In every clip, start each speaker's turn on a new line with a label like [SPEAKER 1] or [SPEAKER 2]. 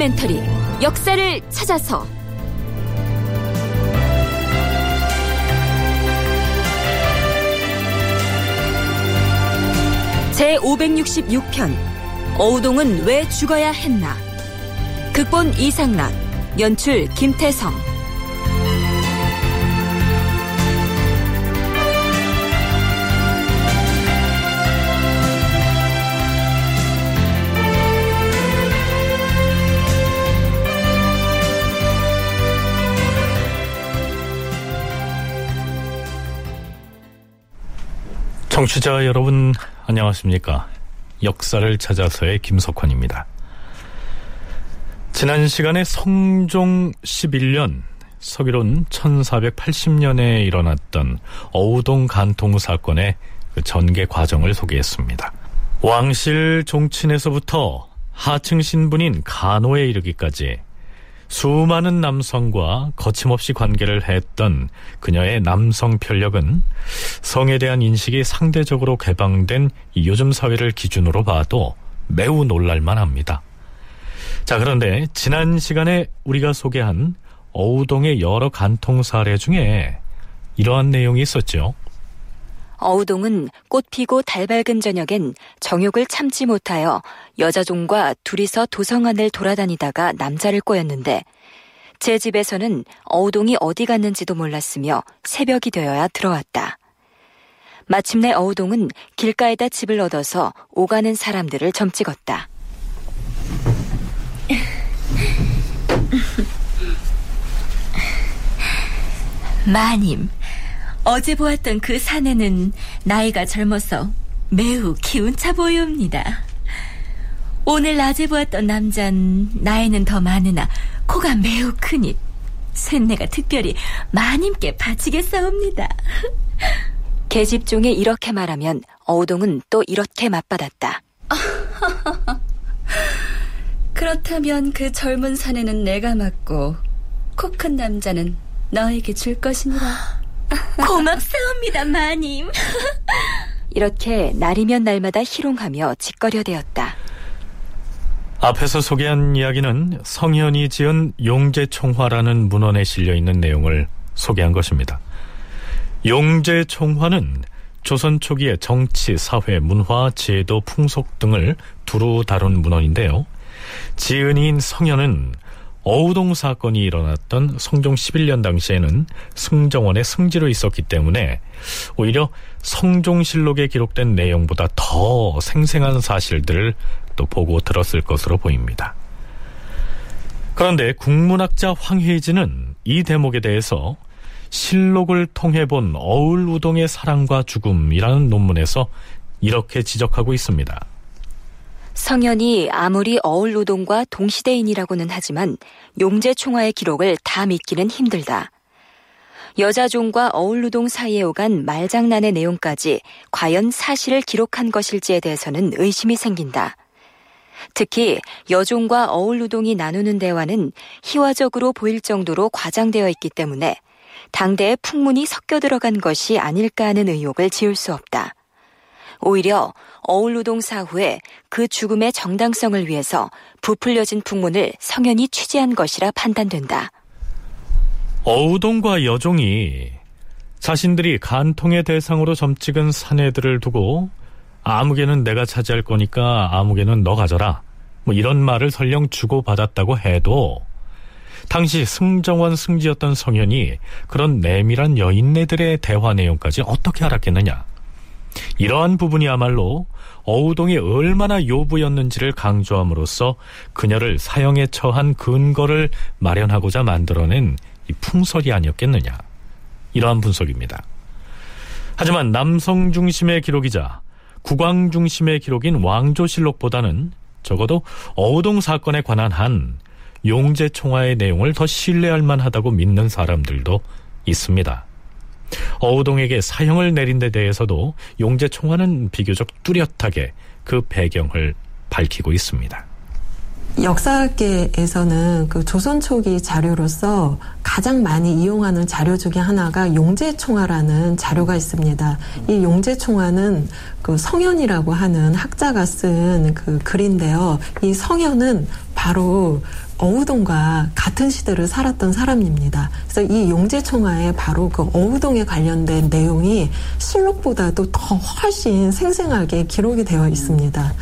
[SPEAKER 1] 다큐멘터리 역사를 찾아서. 제 566편 어우동은 왜 죽어야 했나? 극본 이상락 연출 김태성
[SPEAKER 2] 청취자 여러분 안녕하십니까? 역사를 찾아서의 김석환입니다. 지난 시간에 성종 11년 서기론 1480년에 일어났던 어우동 간통 사건의 그 전개 과정을 소개했습니다. 왕실 종친에서부터 하층 신분인 간호에 이르기까지 수많은 남성과 거침없이 관계를 했던 그녀의 남성 편력은 성에 대한 인식이 상대적으로 개방된 요즘 사회를 기준으로 봐도 매우 놀랄만 합니다. 자, 그런데 지난 시간에 우리가 소개한 어우동의 여러 간통 사례 중에 이러한 내용이 있었죠.
[SPEAKER 1] 어우동은 꽃 피고 달 밝은 저녁엔 정욕을 참지 못하여 여자종과 둘이서 도성안을 돌아다니다가 남자를 꼬였는데 제 집에서는 어우동이 어디 갔는지도 몰랐으며 새벽이 되어야 들어왔다. 마침내 어우동은 길가에다 집을 얻어서 오가는 사람들을 점찍었다. 마님, 어제 보았던 그 사내는 나이가 젊어서 매우 기운차 보이옵니다. 오늘 낮에 보았던 남자는 나이는 더 많으나 코가 매우 크니 쇳내가 특별히 마님께 바치겠사옵니다. 계집종이 이렇게 말하면 어우동은 또 이렇게 맞받았다.
[SPEAKER 3] 그렇다면 그 젊은 사내는 내가 맡고 코 큰 남자는 너에게 줄 것이니라.
[SPEAKER 1] 고맙사옵니다, 마님. 이렇게 날이면 날마다 희롱하며 짓거려대었다.
[SPEAKER 2] 앞에서 소개한 이야기는 성현이 지은 용제총화라는 문헌에 실려 있는 내용을 소개한 것입니다. 용제총화는 조선 초기의 정치, 사회, 문화, 제도, 풍속 등을 두루 다룬 문헌인데요. 지은이인 성현은 어우동 사건이 일어났던 성종 11년 당시에는 승정원의 승지로 있었기 때문에 오히려 성종실록에 기록된 내용보다 더 생생한 사실들을 또 보고 들었을 것으로 보입니다. 그런데 국문학자 황혜진은 이 대목에 대해서 실록을 통해 본 어울우동의 사랑과 죽음이라는 논문에서 이렇게 지적하고 있습니다.
[SPEAKER 1] 성현이 아무리 어울 노동과 동시대인이라고는 하지만 용제총화의 기록을 다 믿기는 힘들다. 여자종과 어울 노동 사이에 오간 말장난의 내용까지 과연 사실을 기록한 것일지에 대해서는 의심이 생긴다. 특히 여종과 어울 노동이 나누는 대화는 희화적으로 보일 정도로 과장되어 있기 때문에 당대의 풍문이 섞여 들어간 것이 아닐까 하는 의혹을 지울 수 없다. 오히려 어울노동 사후에 그 죽음의 정당성을 위해서 부풀려진 풍문을 성현이 취재한 것이라 판단된다.
[SPEAKER 2] 어우동과 여종이 자신들이 간통의 대상으로 점찍은 사내들을 두고 아무개는 내가 차지할 거니까 아무개는 너 가져라. 뭐 이런 말을 설령 주고받았다고 해도 당시 승정원 승지였던 성현이 그런 내밀한 여인네들의 대화 내용까지 어떻게 알았겠느냐. 이러한 부분이야말로 어우동이 얼마나 요부였는지를 강조함으로써 그녀를 사형에 처한 근거를 마련하고자 만들어낸 이 풍설이 아니었겠느냐. 이러한 분석입니다. 하지만 남성 중심의 기록이자 국왕 중심의 기록인 왕조실록보다는 적어도 어우동 사건에 관한 한 용제총화의 내용을 더 신뢰할 만하다고 믿는 사람들도 있습니다. 어우동에게 사형을 내린 데 대해서도 용제총화는 비교적 뚜렷하게 그 배경을 밝히고 있습니다.
[SPEAKER 4] 역사계에서는 그 조선 초기 자료로서 가장 많이 이용하는 자료 중에 하나가 용제총화라는 자료가 있습니다. 이 용제총화는 그 성현이라고 하는 학자가 쓴 그 글인데요. 이 성현은 바로 어우동과 같은 시대를 살았던 사람입니다. 그래서 이 용재총화에 바로 그 어우동에 관련된 내용이 실록보다도 더 훨씬 생생하게 기록이 되어 있습니다.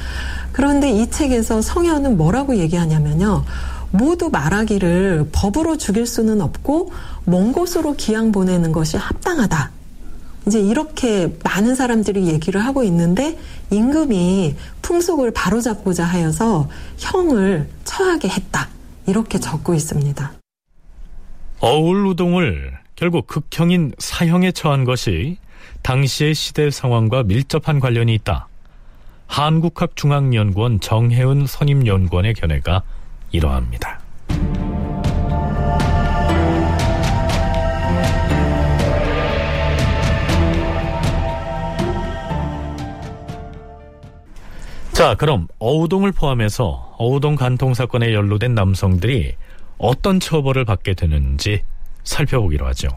[SPEAKER 4] 그런데 이 책에서 성현은 뭐라고 얘기하냐면요. 모두 말하기를 법으로 죽일 수는 없고 먼 곳으로 기양 보내는 것이 합당하다. 이제 이렇게 많은 사람들이 얘기를 하고 있는데 임금이 풍속을 바로잡고자 하여서 형을 처하게 했다. 이렇게 적고 있습니다.
[SPEAKER 2] 어울우동을 결국 극형인 사형에 처한 것이 당시의 시대 상황과 밀접한 관련이 있다. 한국학중앙연구원 정혜은 선임연구원의 견해가 이러합니다. 자, 그럼 어우동을 포함해서 어우동 간통 사건에 연루된 남성들이 어떤 처벌을 받게 되는지 살펴보기로 하죠.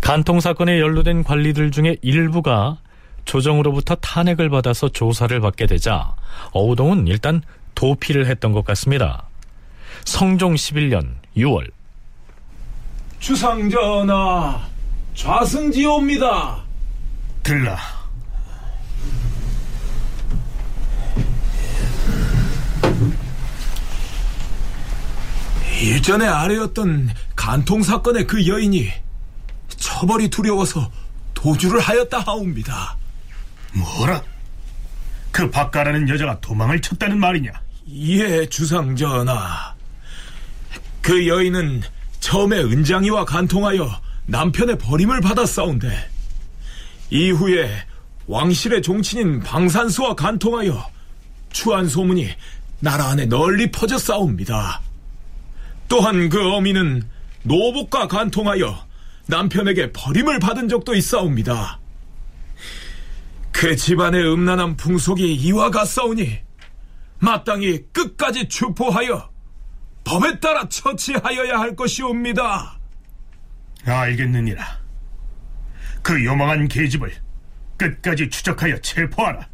[SPEAKER 2] 간통 사건에 연루된 관리들 중에 일부가 조정으로부터 탄핵을 받아서 조사를 받게 되자 어우동은 일단 도피를 했던 것 같습니다. 성종 11년 6월
[SPEAKER 5] 주상전하 좌승지옵니다
[SPEAKER 6] 들라
[SPEAKER 5] 일전에 아래였던 간통 사건의 그 여인이 처벌이 두려워서 도주를 하였다 하옵니다.
[SPEAKER 6] 뭐라? 그 박가라는 여자가 도망을 쳤다는 말이냐?
[SPEAKER 5] 예, 주상전하. 그 여인은 처음에 은장이와 간통하여 남편의 버림을 받았사온데 이후에 왕실의 종친인 방산수와 간통하여 추한 소문이 나라 안에 널리 퍼져싸웁니다. 또한 그 어미는 노복과 간통하여 남편에게 버림을 받은 적도 있사옵니다. 그 집안의 음란한 풍속이 이와 같사오니 마땅히 끝까지 추포하여 법에 따라 처치하여야 할 것이옵니다.
[SPEAKER 6] 알겠느니라. 그 요망한 계집을 끝까지 추적하여 체포하라.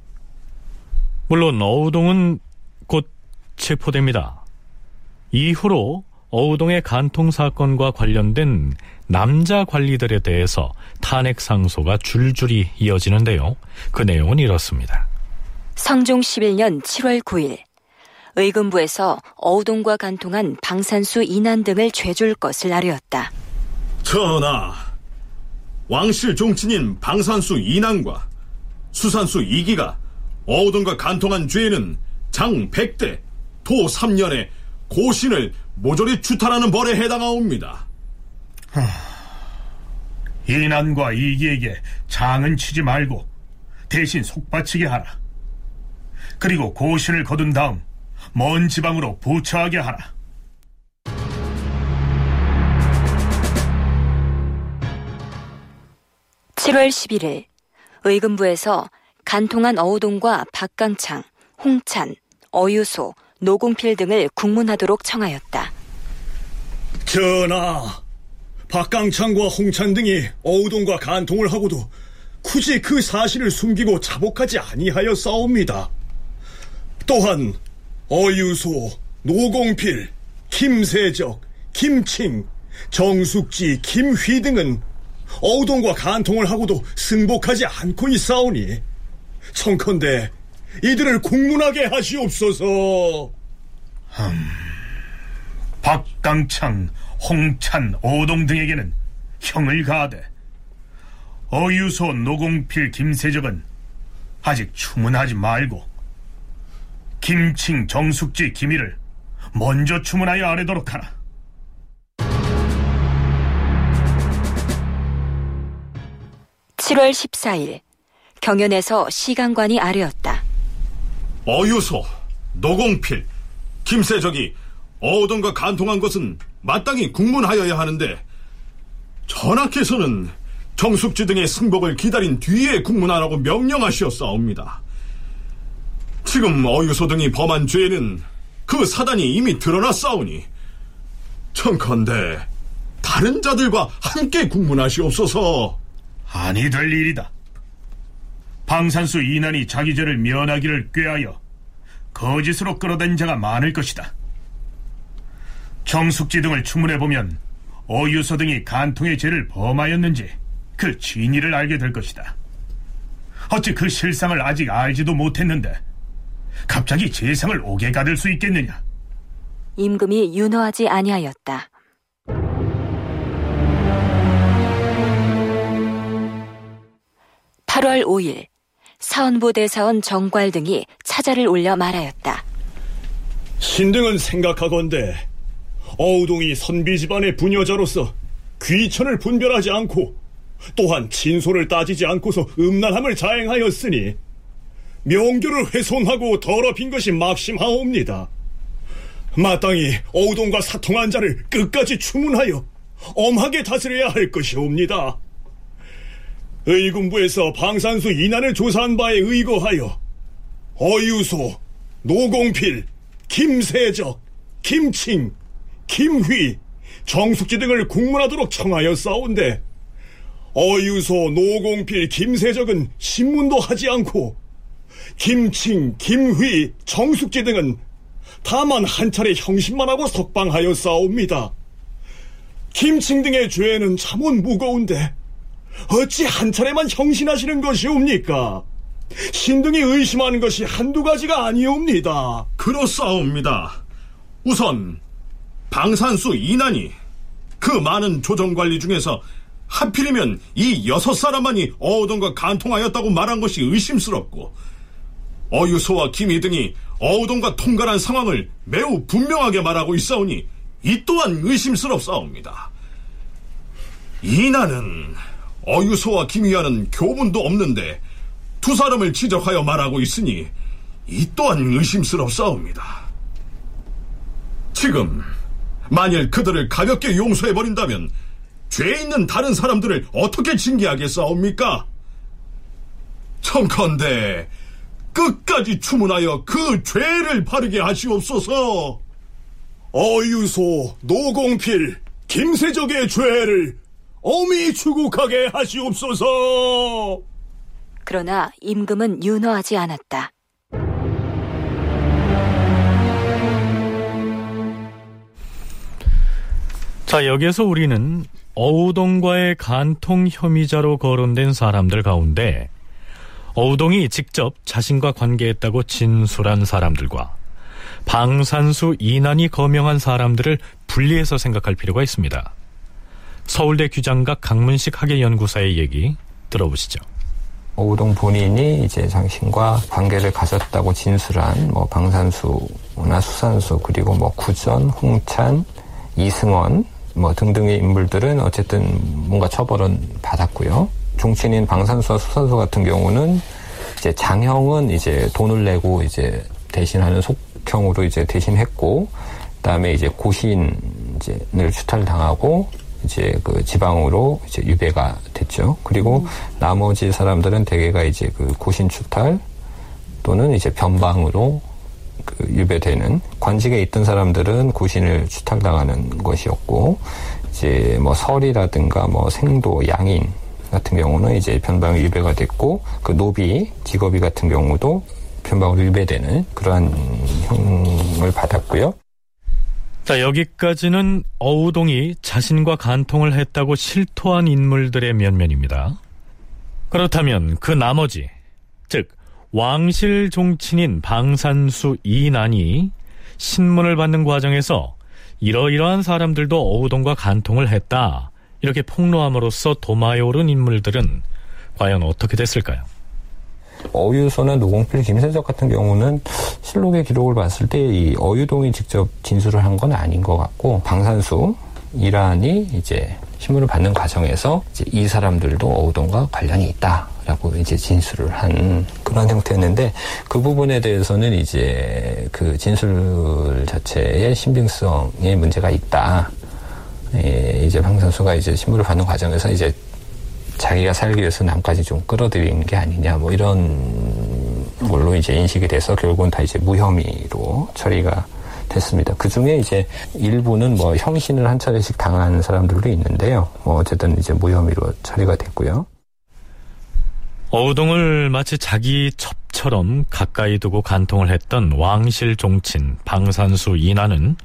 [SPEAKER 2] 물론 어우동은 곧 체포됩니다. 이후로 어우동의 간통 사건과 관련된 남자 관리들에 대해서 탄핵 상소가 줄줄이 이어지는데요. 그 내용은 이렇습니다.
[SPEAKER 1] 성종 11년 7월 9일 의금부에서 어우동과 간통한 방산수 이난 등을 죄줄 것을 아뢰었다.
[SPEAKER 7] 전하, 왕실 종친인 방산수 이난과 수산수 이기가 어우동과 간통한 죄는 장 100대, 도 3년에 고신을 모조리 추탈하는 벌에 해당하옵니다.
[SPEAKER 6] 이난과 이기에게 장은 치지 말고 대신 속바치게 하라. 그리고 고신을 거둔 다음 먼 지방으로 부처하게 하라.
[SPEAKER 1] (7월 11일) 의금부에서 간통한 어우동과 박강창, 홍찬, 어유소, 노공필 등을 국문하도록 청하였다.
[SPEAKER 8] 전하, 박강창과 홍찬 등이 어우동과 간통을 하고도 굳이 그 사실을 숨기고 자복하지 아니하여 싸웁니다. 또한 어유소, 노공필, 김세적, 김칭, 정숙지, 김휘 등은 어우동과 간통을 하고도 승복하지 않고 있사오니 청컨대 이들을 국문하게 하시옵소서.
[SPEAKER 6] 음, 박강창, 홍찬, 오동 등에게는 형을 가하되 어유소, 노공필, 김세적은 아직 추문하지 말고 김칭, 정숙지, 김희를 먼저 추문하여 아뢰도록 하라.
[SPEAKER 1] (7월 14일) 경연에서 시간관이 아뢰었다.
[SPEAKER 7] 어유소, 노공필, 김세적이 어우동과 간통한 것은 마땅히 국문하여야 하는데 전하께서는 정숙지 등의 승복을 기다린 뒤에 국문하라고 명령하시었사옵니다. 지금 어유소 등이 범한 죄는 그 사단이 이미 드러났사오니 청컨대 다른 자들과 함께 국문하시옵소서.
[SPEAKER 6] 아니 될 일이다. 방산수 이난이 자기 죄를 면하기를 꾀하여 거짓으로 끌어댄 자가 많을 것이다. 정숙지 등을 추문해 보면 어유서 등이 간통의 죄를 범하였는지 그 진위를 알게 될 것이다. 어찌 그 실상을 아직 알지도 못했는데 갑자기 재상을 오게 가들 수 있겠느냐?
[SPEAKER 1] 임금이 윤허하지 아니하였다. (8월 5일) 사원부 대사원 정괄 등이 차자를 올려 말하였다.
[SPEAKER 9] 신등은 생각하건대 어우동이 선비 집안의 부녀자로서 귀천을 분별하지 않고 또한 진소를 따지지 않고서 음란함을 자행하였으니 명교를 훼손하고 더럽힌 것이 막심하옵니다. 마땅히 어우동과 사통한 자를 끝까지 추문하여 엄하게 다스려야 할 것이옵니다. 의군부에서 방산수 이난을 조사한 바에 의거하여 어유소, 노공필, 김세적, 김칭, 김휘, 정숙지 등을 국문하도록 청하여 싸운데 어유소, 노공필, 김세적은 신문도 하지 않고 김칭, 김휘, 정숙지 등은 다만 한 차례 형신만 하고 석방하여 싸웁니다. 김칭 등의 죄는 참은 무거운데 어찌 한 차례만 형신하시는 것이옵니까? 신등이 의심하는 것이 한두 가지가 아니옵니다.
[SPEAKER 7] 그렇사옵니다. 우선 방산수 이난이 그 많은 조정관리 중에서 하필이면 이 여섯 사람만이 어우동과 간통하였다고 말한 것이 의심스럽고 어유소와 김희 등이 어우동과 통관한 상황을 매우 분명하게 말하고 있사오니 이 또한 의심스럽사옵니다. 이난은 어유소와 김희와는 교분도 없는데 두 사람을 지적하여 말하고 있으니 이 또한 의심스럽사옵니다. 지금 만일 그들을 가볍게 용서해버린다면 죄 있는 다른 사람들을 어떻게 징계하겠사옵니까? 청컨대 끝까지 추문하여 그 죄를 바르게 하시옵소서.
[SPEAKER 9] 어유소, 노공필, 김세적의 죄를 어미 추국하게 하시옵소서.
[SPEAKER 1] 그러나 임금은 윤허하지 않았다.
[SPEAKER 2] 자, 여기에서 우리는 어우동과의 간통 혐의자로 거론된 사람들 가운데 어우동이 직접 자신과 관계했다고 진술한 사람들과 방산수 이난이 거명한 사람들을 분리해서 생각할 필요가 있습니다. 서울대 규장각 강문식 학예연구사의 얘기 들어보시죠.
[SPEAKER 10] 오우동 본인이 이제 장신과 관계를 가졌다고 진술한 뭐 방산수나 수산수 그리고 뭐 구전, 홍찬, 이승원 뭐 등등의 인물들은 어쨌든 뭔가 처벌은 받았고요. 종친인 방산수와 수산수 같은 경우는 이제 장형은 이제 돈을 내고 이제 대신하는 속형으로 이제 대신했고 그다음에 이제 고신을 추탈 당하고 이제 그 지방으로 이제 유배가 됐죠. 그리고 음. 나머지 사람들은 대개가 이제 그 고신 추탈 또는 이제 변방으로 그 유배되는 관직에 있던 사람들은 고신을 추탈당하는 것이었고 이제 뭐 설이라든가 뭐 생도 양인 같은 경우는 이제 변방에 유배가 됐고 그 노비 직업이 같은 경우도 변방으로 유배되는 그러한 형을 받았고요.
[SPEAKER 2] 자, 여기까지는 어우동이 자신과 간통을 했다고 실토한 인물들의 면면입니다. 그렇다면 그 나머지, 즉, 왕실 종친인 방산수 이난이 신문을 받는 과정에서 이러이러한 사람들도 어우동과 간통을 했다. 이렇게 폭로함으로써 도마에 오른 인물들은 과연 어떻게 됐을까요?
[SPEAKER 10] 어유소나 노공필, 김세적 같은 경우는 실록의 기록을 봤을 때 이 어유동이 직접 진술을 한 건 아닌 것 같고 방산수 이란이 이제 신문을 받는 과정에서 이 사람들도 어우동과 관련이 있다 라고 이제 진술을 한 그런 형태였는데 그 부분에 대해서는 이제 그 진술 자체의 신빙성에 문제가 있다. 예, 이제 방산수가 이제 신문을 받는 과정에서 이제 자기가 살기 위해서 남까지 좀 끌어들이는 게 아니냐 뭐 이런 걸로 이제 인식이 돼서 결국은 다 이제 무혐의로 처리가 됐습니다. 그 중에 이제 일부는 뭐 형신을 한 차례씩 당한 사람들도 있는데요. 뭐 어쨌든 이제 무혐의로 처리가 됐고요.
[SPEAKER 2] 어우동을 마치 자기 첩처럼 가까이 두고 간통을 했던 왕실 종친 방산수 이나는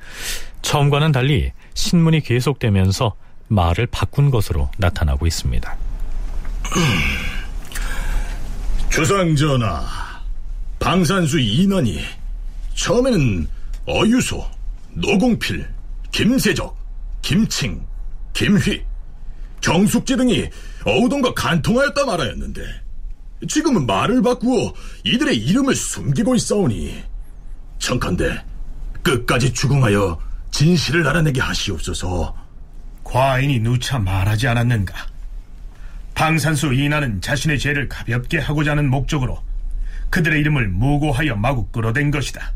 [SPEAKER 2] 처음과는 달리 신문이 계속되면서 말을 바꾼 것으로 나타나고 있습니다.
[SPEAKER 7] 주상전하, 방산수 이난이 처음에는 어유소, 노공필, 김세적, 김칭, 김휘, 정숙지 등이 어우동과 간통하였다 말하였는데 지금은 말을 바꾸어 이들의 이름을 숨기고 있사오니 청컨대 끝까지 추궁하여 진실을 알아내게 하시옵소서.
[SPEAKER 6] 과인이 누차 말하지 않았는가? 방산수 이나는 자신의 죄를 가볍게 하고자 하는 목적으로 그들의 이름을 무고하여 마구 끌어댄 것이다.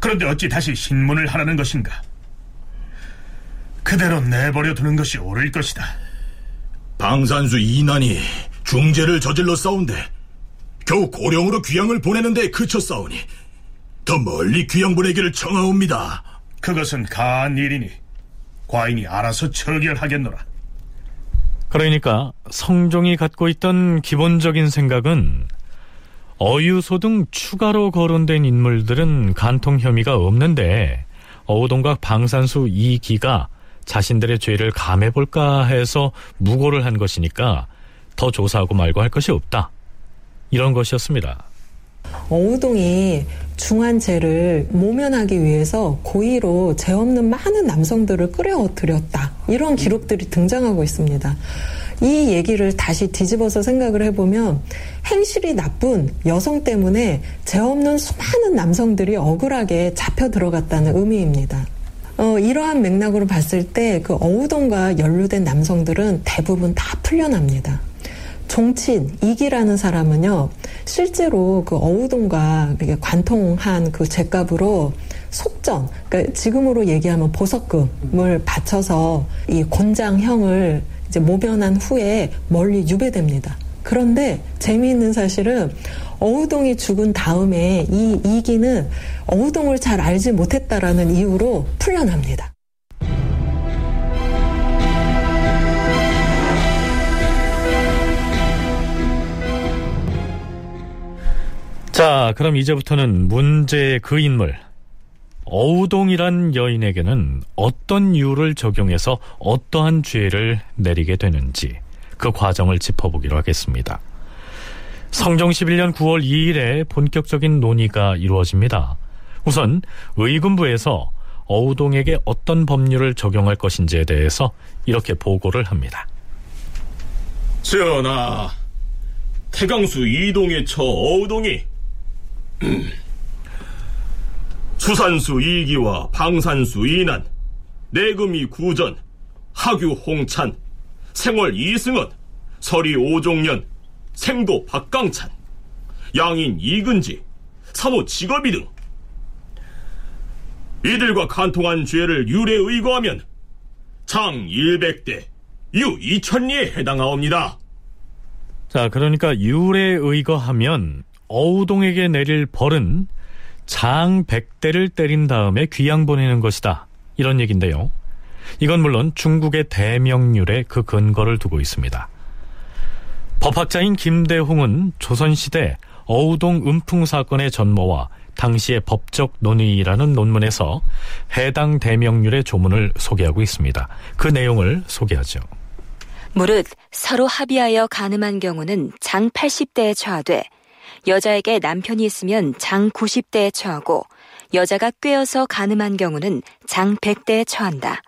[SPEAKER 6] 그런데 어찌 다시 신문을 하라는 것인가? 그대로 내버려 두는 것이 옳을 것이다.
[SPEAKER 7] 방산수 이난이 중죄를 저질러 싸운데 겨우 고령으로 귀양을 보내는데 그쳤사오니 더 멀리 귀양 보내기를 청하옵니다.
[SPEAKER 6] 그것은 가한 일이니 과인이 알아서 처결하겠노라.
[SPEAKER 2] 그러니까 성종이 갖고 있던 기본적인 생각은 어유소 등 추가로 거론된 인물들은 간통 혐의가 없는데 어우동각 방산수 이기가 자신들의 죄를 감해볼까 해서 무고를 한 것이니까 더 조사하고 말고 할 것이 없다. 이런 것이었습니다.
[SPEAKER 4] 어우동이 중한 죄를 모면하기 위해서 고의로 죄 없는 많은 남성들을 끌어들였다. 이런 기록들이 등장하고 있습니다. 이 얘기를 다시 뒤집어서 생각을 해보면 행실이 나쁜 여성 때문에 죄 없는 수많은 남성들이 억울하게 잡혀 들어갔다는 의미입니다. 어, 이러한 맥락으로 봤을 때 그 어우동과 연루된 남성들은 대부분 다 풀려납니다. 종친 이기라는 사람은요 실제로 그 어우동과 관통한 그 죄값으로 속전 그러니까 지금으로 얘기하면 보석금을 바쳐서 이 곤장형을 이제 모변한 후에 멀리 유배됩니다. 그런데 재미있는 사실은 어우동이 죽은 다음에 이 이기는 어우동을 잘 알지 못했다라는 이유로 풀려납니다.
[SPEAKER 2] 자, 그럼 이제부터는 문제의 그 인물. 어우동이란 여인에게는 어떤 이유를 적용해서 어떠한 죄를 내리게 되는지 그 과정을 짚어보기로 하겠습니다. 성종 11년 9월 2일에 본격적인 논의가 이루어집니다. 우선 의군부에서 어우동에게 어떤 법률을 적용할 것인지에 대해서 이렇게 보고를 합니다.
[SPEAKER 8] 전하, 태강수 이동의 처 어우동이 수산수 이기와 방산수 이난, 내금이 구전, 하규 홍찬, 생월 이승원, 서리 오종년, 생도 박강찬, 양인 이근지, 사모 직업이 등 이들과 간통한 죄를 유례 의거하면 장 100대, 유 2000리에 해당하옵니다.
[SPEAKER 2] 자, 그러니까 유례 의거하면 어우동에게 내릴 벌은 장 100대를 때린 다음에 귀양 보내는 것이다. 이런 얘기인데요. 이건 물론 중국의 대명률에 그 근거를 두고 있습니다. 법학자인 김대홍은 조선시대 어우동 음풍 사건의 전모와 당시의 법적 논의라는 논문에서 해당 대명률의 조문을 소개하고 있습니다. 그 내용을 소개하죠.
[SPEAKER 1] 무릇 서로 합의하여 가늠한 경우는 장 80대에 처하되 여자에게 남편이 있으면 장 90대에 처하고 여자가 꿰어서 가늠한 경우는 장 100대에 처한다.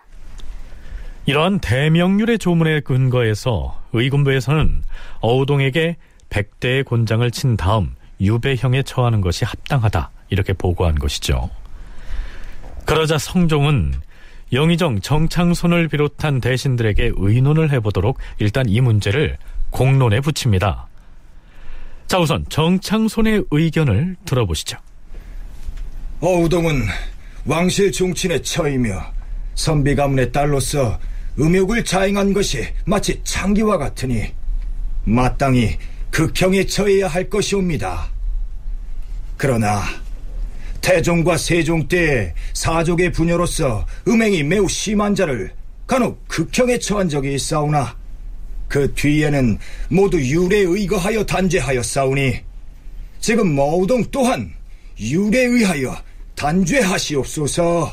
[SPEAKER 2] 이러한 대명률의 조문에 근거해서 의군부에서는 어우동에게 100대의 곤장을 친 다음 유배형에 처하는 것이 합당하다 이렇게 보고한 것이죠. 그러자 성종은 영의정 정창손을 비롯한 대신들에게 의논을 해보도록 일단 이 문제를 공론에 붙입니다. 자 우선 정창손의 의견을 들어보시죠.
[SPEAKER 11] 어우동은 왕실 종친의 처이며 선비 가문의 딸로서 음욕을 자행한 것이 마치 창기와 같으니 마땅히 극형에 처해야 할 것이옵니다. 그러나 태종과 세종 때 사족의 부녀로서 음행이 매우 심한 자를 간혹 극형에 처한 적이 있사오나 그 뒤에는 모두 유례 의거하여 단죄하였사오니 지금 머우동 또한 유례 의하여 단죄하시옵소서.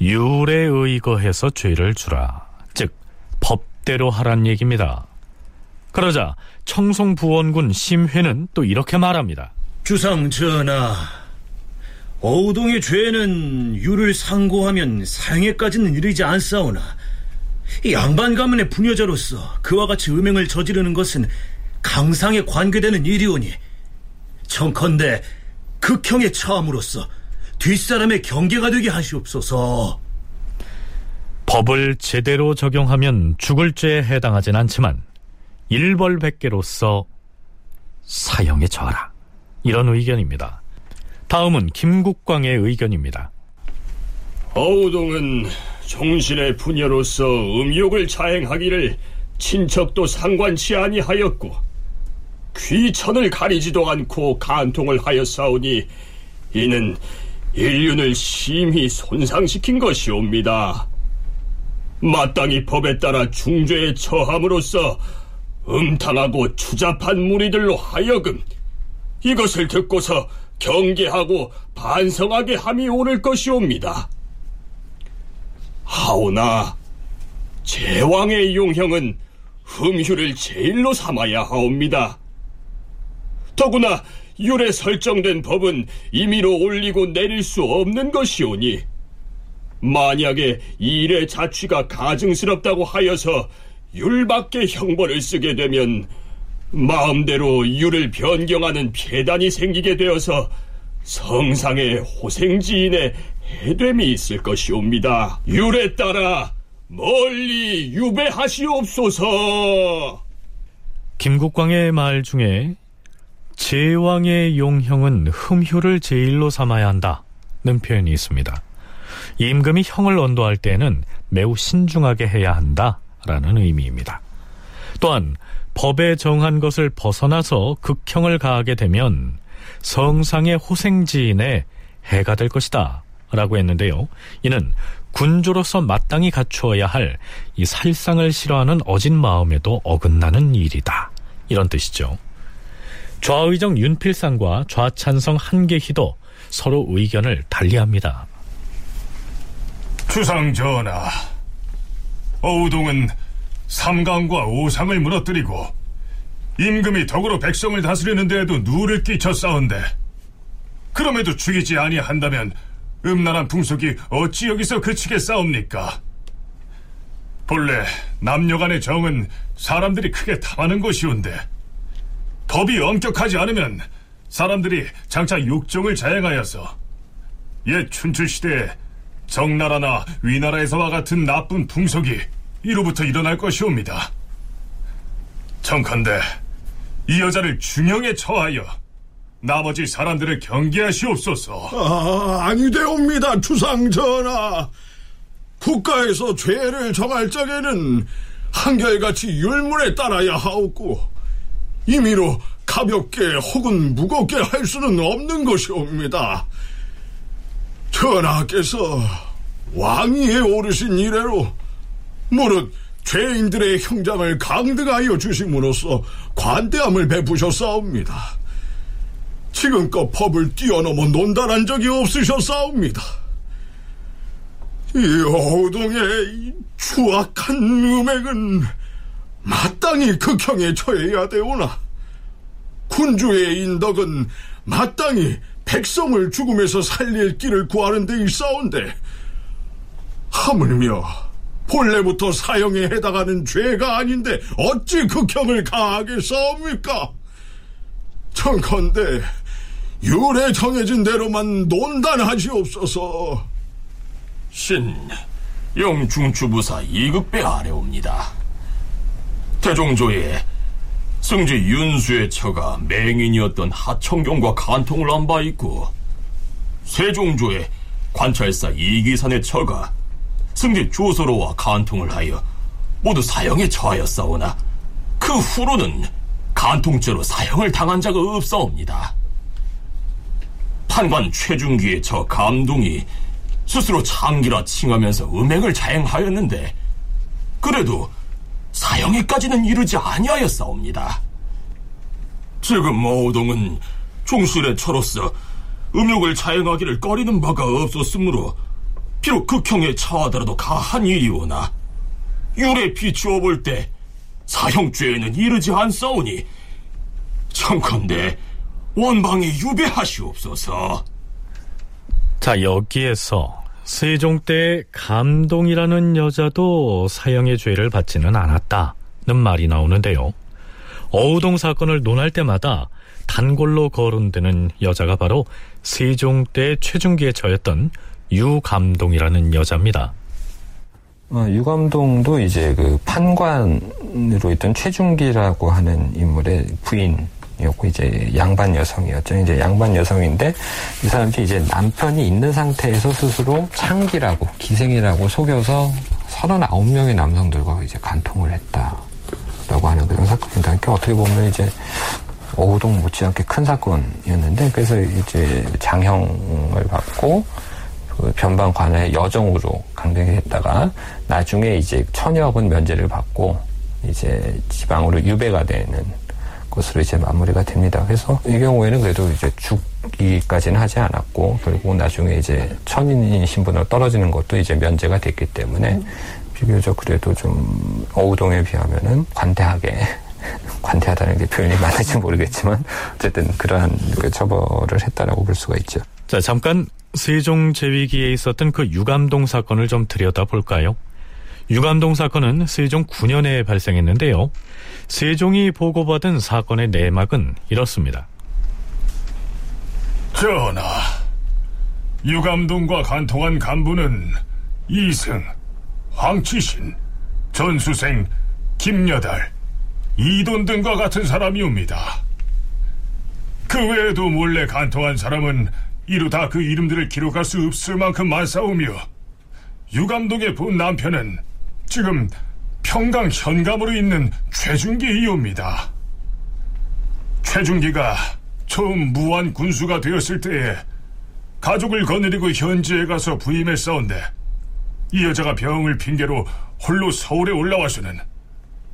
[SPEAKER 2] 율에 의거해서 죄를 주라. 즉 법대로 하란 얘기입니다. 그러자 청송부원군 심회는 또 이렇게 말합니다.
[SPEAKER 12] 주상 전하, 어우동의 죄는 유를 상고하면 사형에까지는 이르지 않사오나 이 양반 가문의 부녀자로서 그와 같이 음행을 저지르는 것은 강상에 관계되는 일이오니 청컨대 극형에 처함으로써 뒷사람의 경계가 되게 하시옵소서.
[SPEAKER 2] 법을 제대로 적용하면 죽을 죄에 해당하진 않지만 일벌백계로서 사형에 처하라. 이런 의견입니다. 다음은 김국광의 의견입니다.
[SPEAKER 8] 어우동은 정신의 부녀로서 음욕을 자행하기를 친척도 상관치 아니하였고 귀천을 가리지도 않고 간통을 하였사오니 이는 인륜을 심히 손상시킨 것이옵니다. 마땅히 법에 따라 중죄에 처함으로써 음탕하고 추잡한 무리들로 하여금 이것을 듣고서 경계하고 반성하게 함이 오를 것이옵니다. 하오나 제왕의 용형은 흠휴를 제일로 삼아야 하옵니다. 더구나 율에 설정된 법은 임의로 올리고 내릴 수 없는 것이오니 만약에 일의 자취가 가증스럽다고 하여서 율밖에 형벌을 쓰게 되면 마음대로 율을 변경하는 폐단이 생기게 되어서 성상의 호생지인의 해됨이 있을 것이옵니다. 율에 따라 멀리 유배하시옵소서.
[SPEAKER 2] 김국광의 말 중에 제왕의 용형은 흠효를 제일로 삼아야 한다는 표현이 있습니다. 임금이 형을 언도할 때에는 매우 신중하게 해야 한다라는 의미입니다. 또한 법에 정한 것을 벗어나서 극형을 가하게 되면 성상의 호생지인에 해가 될 것이다 라고 했는데요. 이는 군주로서 마땅히 갖추어야 할 이 살상을 싫어하는 어진 마음에도 어긋나는 일이다. 이런 뜻이죠. 좌의정 윤필상과 좌찬성 한계희도 서로 의견을 달리합니다.
[SPEAKER 6] 주상 전하, 어우동은 삼강과 오상을 무너뜨리고 임금이 덕으로 백성을 다스리는 데에도 누를 끼쳐 싸운데 그럼에도 죽이지 아니한다면 음란한 풍속이 어찌 여기서 그치겠사옵니까? 본래 남녀 간의 정은 사람들이 크게 탐하는 것이온데 법이 엄격하지 않으면 사람들이 장차 욕정을 자행하여서 옛 춘추시대에 정나라나 위나라에서와 같은 나쁜 풍속이 이로부터 일어날 것이옵니다. 청컨대 이 여자를 중형에 처하여 나머지 사람들을 경계하시옵소서.
[SPEAKER 7] 아, 아니되옵니다, 주상전하. 국가에서 죄를 정할 적에는 한결같이 율문에 따라야 하옵고 임의로 가볍게 혹은 무겁게 할 수는 없는 것이옵니다. 전하께서 왕위에 오르신 이래로 무릇 죄인들의 형장을 강등하여 주심으로써 관대함을 베푸셨사옵니다. 지금껏 법을 뛰어넘어 논단한 적이 없으셨사옵니다. 이 어우동의 추악한 음행은 마땅히 극형에 처해야 되오나 군주의 인덕은 마땅히 백성을 죽음에서 살릴 길을 구하는 데 있사온데 하물며 본래부터 사형에 해당하는 죄가 아닌데 어찌 극형을 가하겠사옵니까? 청컨대 율에 정해진 대로만 논단하시옵소서.
[SPEAKER 8] 신 영중추부사 이급배 아래옵니다. 태종조에 승지 윤수의 처가 맹인이었던 하청경과 간통을 한 바 있고 세종조에 관찰사 이기산의 처가 승지 조서로와 간통을 하여 모두 사형에 처하였사오나 그 후로는 간통죄로 사형을 당한 자가 없사옵니다. 판관 최중기의 저 감동이 스스로 창기라 칭하면서 음행을 자행하였는데 그래도 사형에까지는 이르지 아니하였사옵니다. 지금 어우동은 종실의 처로서 음욕을 자행하기를 꺼리는 바가 없었으므로 비록 극형에 처하더라도 가한 일이오나 율에 비추어 볼 때 사형죄에는 이르지 않사오니 청컨대 원방에 유배하시옵소서.
[SPEAKER 2] 자, 여기에서 세종 때 감동이라는 여자도 사형의 죄를 받지는 않았다는 말이 나오는데요. 어우동 사건을 논할 때마다 단골로 거론되는 여자가 바로 세종 때 최중기에 처했던 유감동이라는 여자입니다.
[SPEAKER 10] 어, 유감동도 이제 그 판관으로 있던 최중기라고 하는 인물의 부인 이었고 이제 양반 여성이었죠. 이제 양반 여성인데 이 사람이 이제 남편이 있는 상태에서 스스로 창기라고 기생이라고 속여서 39명의 남성들과 이제 간통을 했다라고 하는 그런 사건입니다. 그러니까 어떻게 보면 이제 어우동 못지않게 큰 사건이었는데 그래서 이제 장형을 받고 그 변방 관의 여정으로 강등이 됐다가 나중에 이제 천여업은 면제를 받고 이제 지방으로 유배가 되는 것으로 이제 마무리가 됩니다. 그래서 이 경우에는 그래도 이제 죽기까지는 하지 않았고 결국 나중에 이제 천인인 신분으로 떨어지는 것도 이제 면제가 됐기 때문에 비교적 그래도 좀 어우동에 비하면은 관대하게 관대하다는 게 표현이 맞을지 모르겠지만 어쨌든 그러한 그 처벌을 했다라고 볼 수가 있죠.
[SPEAKER 2] 자, 잠깐 세종 제위기에 있었던 그 유감동 사건을 좀 들여다볼까요? 유감동 사건은 세종 9년에 발생했는데요. 세종이 보고받은 사건의 내막은 이렇습니다.
[SPEAKER 13] 전하, 유감동과 간통한 간부는 이승, 황치신, 전수생, 김여달, 이돈 등과 같은 사람이옵니다. 그 외에도 몰래 간통한 사람은 이루다 그 이름들을 기록할 수 없을 만큼 많사오며 유감동의 본 남편은 지금 평강 현감으로 있는 최준기이옵니다. 최준기가 처음 무한 군수가 되었을 때에 가족을 거느리고 현지에 가서 부임했사온데 이 여자가 병을 핑계로 홀로 서울에 올라와서는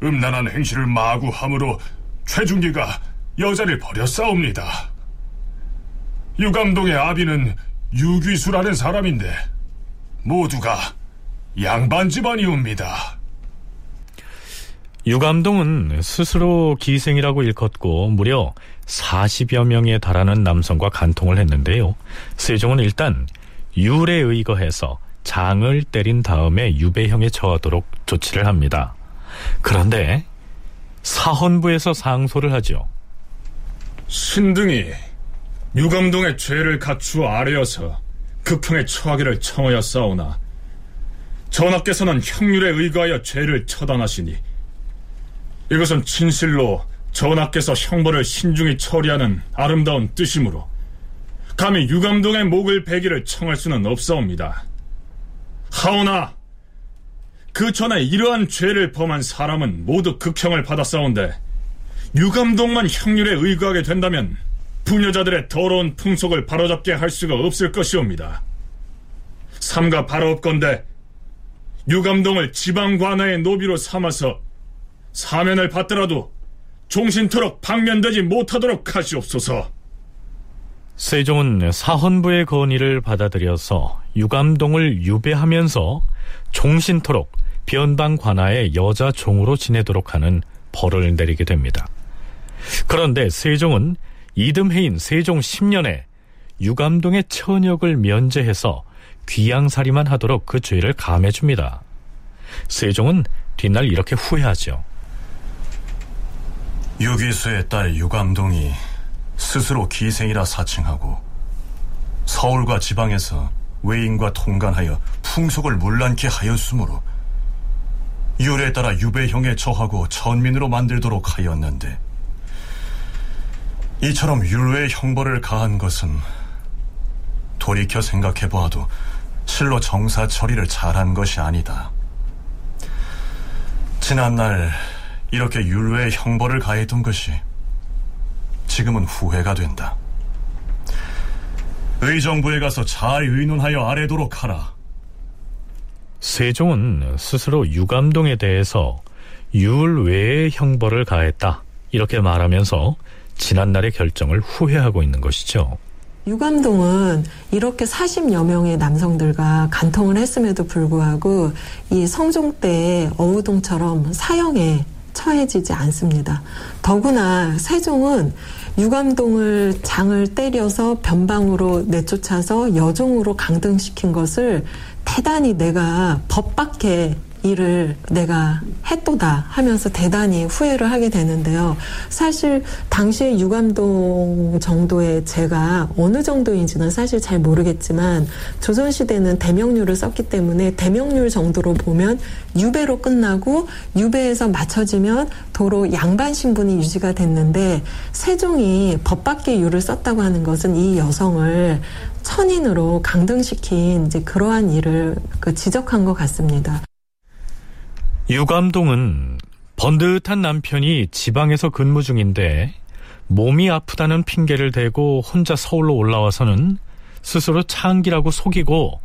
[SPEAKER 13] 음란한 행실을 마구 함으로 최준기가 여자를 버렸사옵니다. 유감동의 아비는 유귀수라는 사람인데 모두가 양반 집안이옵니다.
[SPEAKER 2] 유감동은 스스로 기생이라고 일컫고 무려 40여 명에 달하는 남성과 간통을 했는데요. 세종은 일단 율에 의거해서 장을 때린 다음에 유배형에 처하도록 조치를 합니다. 그런데 사헌부에서 상소를 하죠.
[SPEAKER 6] 신등이 유감동의 죄를 갖추어 아뢰어서 극형에 처하기를 청하였사오나 전하께서는 형률에 의거하여 죄를 처단하시니 이것은 진실로 전하께서 형벌을 신중히 처리하는 아름다운 뜻이므로 감히 유감동의 목을 베기를 청할 수는 없사옵니다. 하오나 그 전에 이러한 죄를 범한 사람은 모두 극형을 받았사온데 유감동만 형률에 의거하게 된다면 부녀자들의 더러운 풍속을 바로잡게 할 수가 없을 것이옵니다. 삼가 바로 없건데 유감동을 지방 관아의 노비로 삼아서 사면을 받더라도 종신토록 방면되지 못하도록 하시옵소서.
[SPEAKER 2] 세종은 사헌부의 건의를 받아들여서 유감동을 유배하면서 종신토록 변방 관아의 여자 종으로 지내도록 하는 벌을 내리게 됩니다. 그런데 세종은 이듬해인 세종 10년에 유감동의 처녀을 면제해서 귀양살이만 하도록 그 죄를 감해줍니다. 세종은 뒷날 이렇게 후회하죠.
[SPEAKER 14] 유기수의 딸 유감동이 스스로 기생이라 사칭하고 서울과 지방에서 외인과 통간하여 풍속을 문란케 하였으므로 율에 따라 유배형에 처하고 천민으로 만들도록 하였는데 이처럼 율외의 형벌을 가한 것은 돌이켜 생각해 보아도 실로 정사 처리를 잘한 것이 아니다. 지난날 이렇게 율외의 형벌을 가했던 것이 지금은 후회가 된다. 의정부에 가서 잘 의논하여 아래도록 하라.
[SPEAKER 2] 세종은 스스로 유감동에 대해서 율외의 형벌을 가했다. 이렇게 말하면서 지난날의 결정을 후회하고 있는 것이죠.
[SPEAKER 4] 유감동은 이렇게 40여 명의 남성들과 간통을 했음에도 불구하고 이 성종 때 어우동처럼 사형에 처해지지 않습니다. 더구나 세종은 유감동을 장을 때려서 변방으로 내쫓아서 여종으로 강등시킨 것을 대단히 내가 법 밖에 일을 내가 했도다 하면서 대단히 후회를 하게 되는데요. 사실 당시에 유감동 정도의 죄가 어느 정도인지는 사실 잘 모르겠지만 조선시대는 대명률을 썼기 때문에 대명률 정도로 보면 유배로 끝나고 유배에서 맞춰지면 도로 양반 신분이 유지가 됐는데 세종이 법 밖의 유를 썼다고 하는 것은 이 여성을 천인으로 강등시킨 이제 그러한 일을 그 지적한 것 같습니다.
[SPEAKER 2] 유감동은 번듯한 남편이 지방에서 근무 중인데 몸이 아프다는 핑계를 대고 혼자 서울로 올라와서는 스스로 창기라고 속이고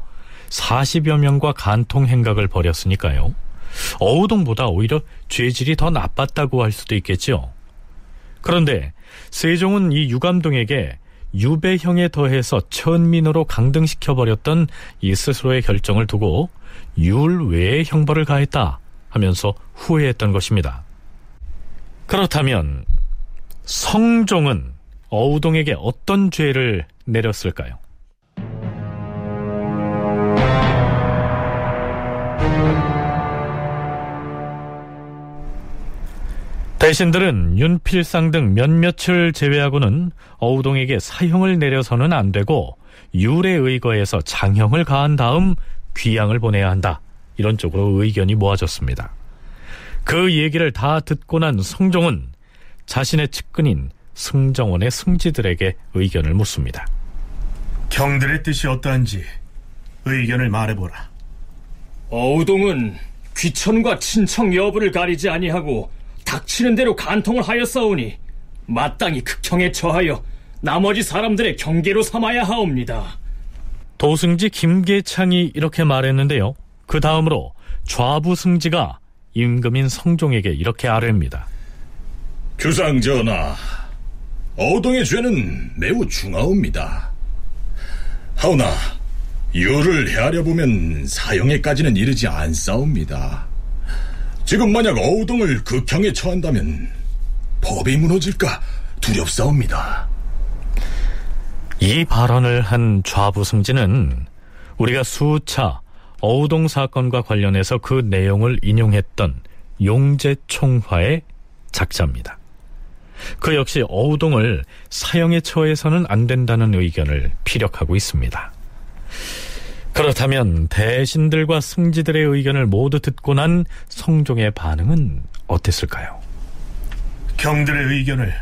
[SPEAKER 2] 40여 명과 간통 행각을 벌였으니까요. 어우동보다 오히려 죄질이 더 나빴다고 할 수도 있겠죠. 그런데 세종은 이 유감동에게 유배형에 더해서 천민으로 강등시켜버렸던 이 스스로의 결정을 두고 율 외의 형벌을 가했다 하면서 후회했던 것입니다. 그렇다면 성종은 어우동에게 어떤 죄를 내렸을까요? 대신들은 윤필상 등 몇몇을 제외하고는 어우동에게 사형을 내려서는 안 되고 율에 의거해서 장형을 가한 다음 귀양을 보내야 한다. 이런 쪽으로 의견이 모아졌습니다. 그 얘기를 다 듣고 난 성종은 자신의 측근인 승정원의 승지들에게 의견을 묻습니다.
[SPEAKER 6] 경들의 뜻이 어떠한지 의견을 말해보라.
[SPEAKER 8] 어우동은 귀천과 친척 여부를 가리지 아니하고 닥치는 대로 간통을 하였사오니 마땅히 극형에 처하여 나머지 사람들의 경계로 삼아야 하옵니다.
[SPEAKER 2] 도승지 김계창이 이렇게 말했는데요. 그 다음으로 좌부 승지가 임금인 성종에게 이렇게 아뢰입니다.
[SPEAKER 7] 주상 전하, 어동의 죄는 매우 중하옵니다. 하오나 유를 헤아려 보면 사형에까지는 이르지 않사옵니다. 지금 만약 어우동을 극형에 처한다면 법이 무너질까 두렵사옵니다.
[SPEAKER 2] 이 발언을 한 좌부 승지는 우리가 수차 어우동 사건과 관련해서 그 내용을 인용했던 용제총화의 작자입니다. 그 역시 어우동을 사형에 처해서는 안 된다는 의견을 피력하고 있습니다. 그렇다면 대신들과 승지들의 의견을 모두 듣고 난 성종의 반응은 어땠을까요?
[SPEAKER 6] 경들의 의견을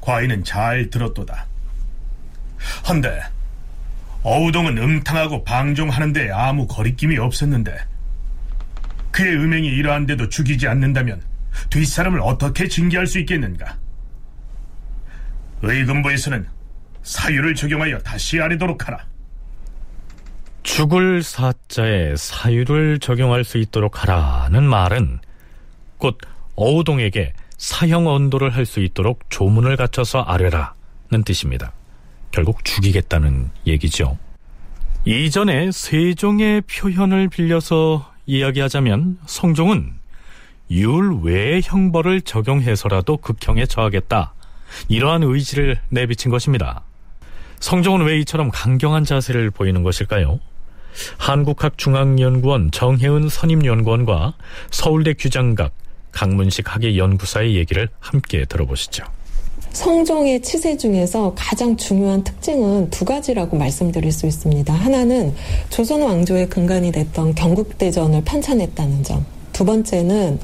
[SPEAKER 6] 과인은 잘 들었도다. 헌데 어우동은 음탕하고 방종하는데 아무 거리낌이 없었는데 그의 음행이 이러한데도 죽이지 않는다면 뒷사람을 어떻게 징계할 수 있겠는가? 의금부에서는 사유를 적용하여 다시 아래도록 하라.
[SPEAKER 2] 죽을 사자에 사유를 적용할 수 있도록 하라는 말은 곧 어우동에게 사형 언도를 할 수 있도록 조문을 갖춰서 아뢰라는 뜻입니다. 결국 죽이겠다는 얘기죠. 이전에 세종의 표현을 빌려서 이야기하자면 성종은 율 외의 형벌을 적용해서라도 극형에 처하겠다. 이러한 의지를 내비친 것입니다. 성종은 왜 이처럼 강경한 자세를 보이는 것일까요? 한국학중앙연구원 정혜은 선임연구원과 서울대 규장각 강문식 학예연구사의 얘기를 함께 들어보시죠.
[SPEAKER 4] 성종의 치세 중에서 가장 중요한 특징은 두 가지라고 말씀드릴 수 있습니다. 하나는 조선 왕조의 근간이 됐던 경국대전을 편찬했다는 점. 두 번째는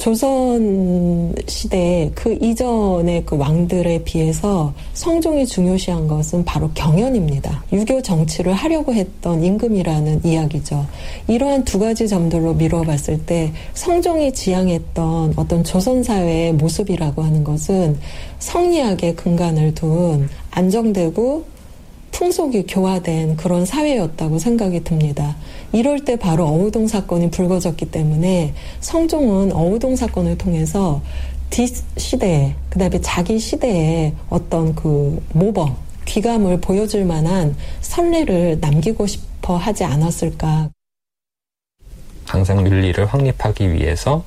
[SPEAKER 4] 조선 시대 그 이전의 그 왕들에 비해서 성종이 중요시한 것은 바로 경연입니다. 유교 정치를 하려고 했던 임금이라는 이야기죠. 이러한 두 가지 점들로 미뤄봤을 때 성종이 지향했던 어떤 조선 사회의 모습이라고 하는 것은 성리학의 근간을 둔 안정되고 풍속이 교화된 그런 사회였다고 생각이 듭니다. 이럴 때 바로 어우동 사건이 불거졌기 때문에 성종은 어우동 사건을 통해서 뒷 시대에, 그 다음에 자기 시대에 어떤 그 모범, 귀감을 보여줄 만한 선례를 남기고 싶어 하지 않았을까.
[SPEAKER 10] 항상 윤리를 확립하기 위해서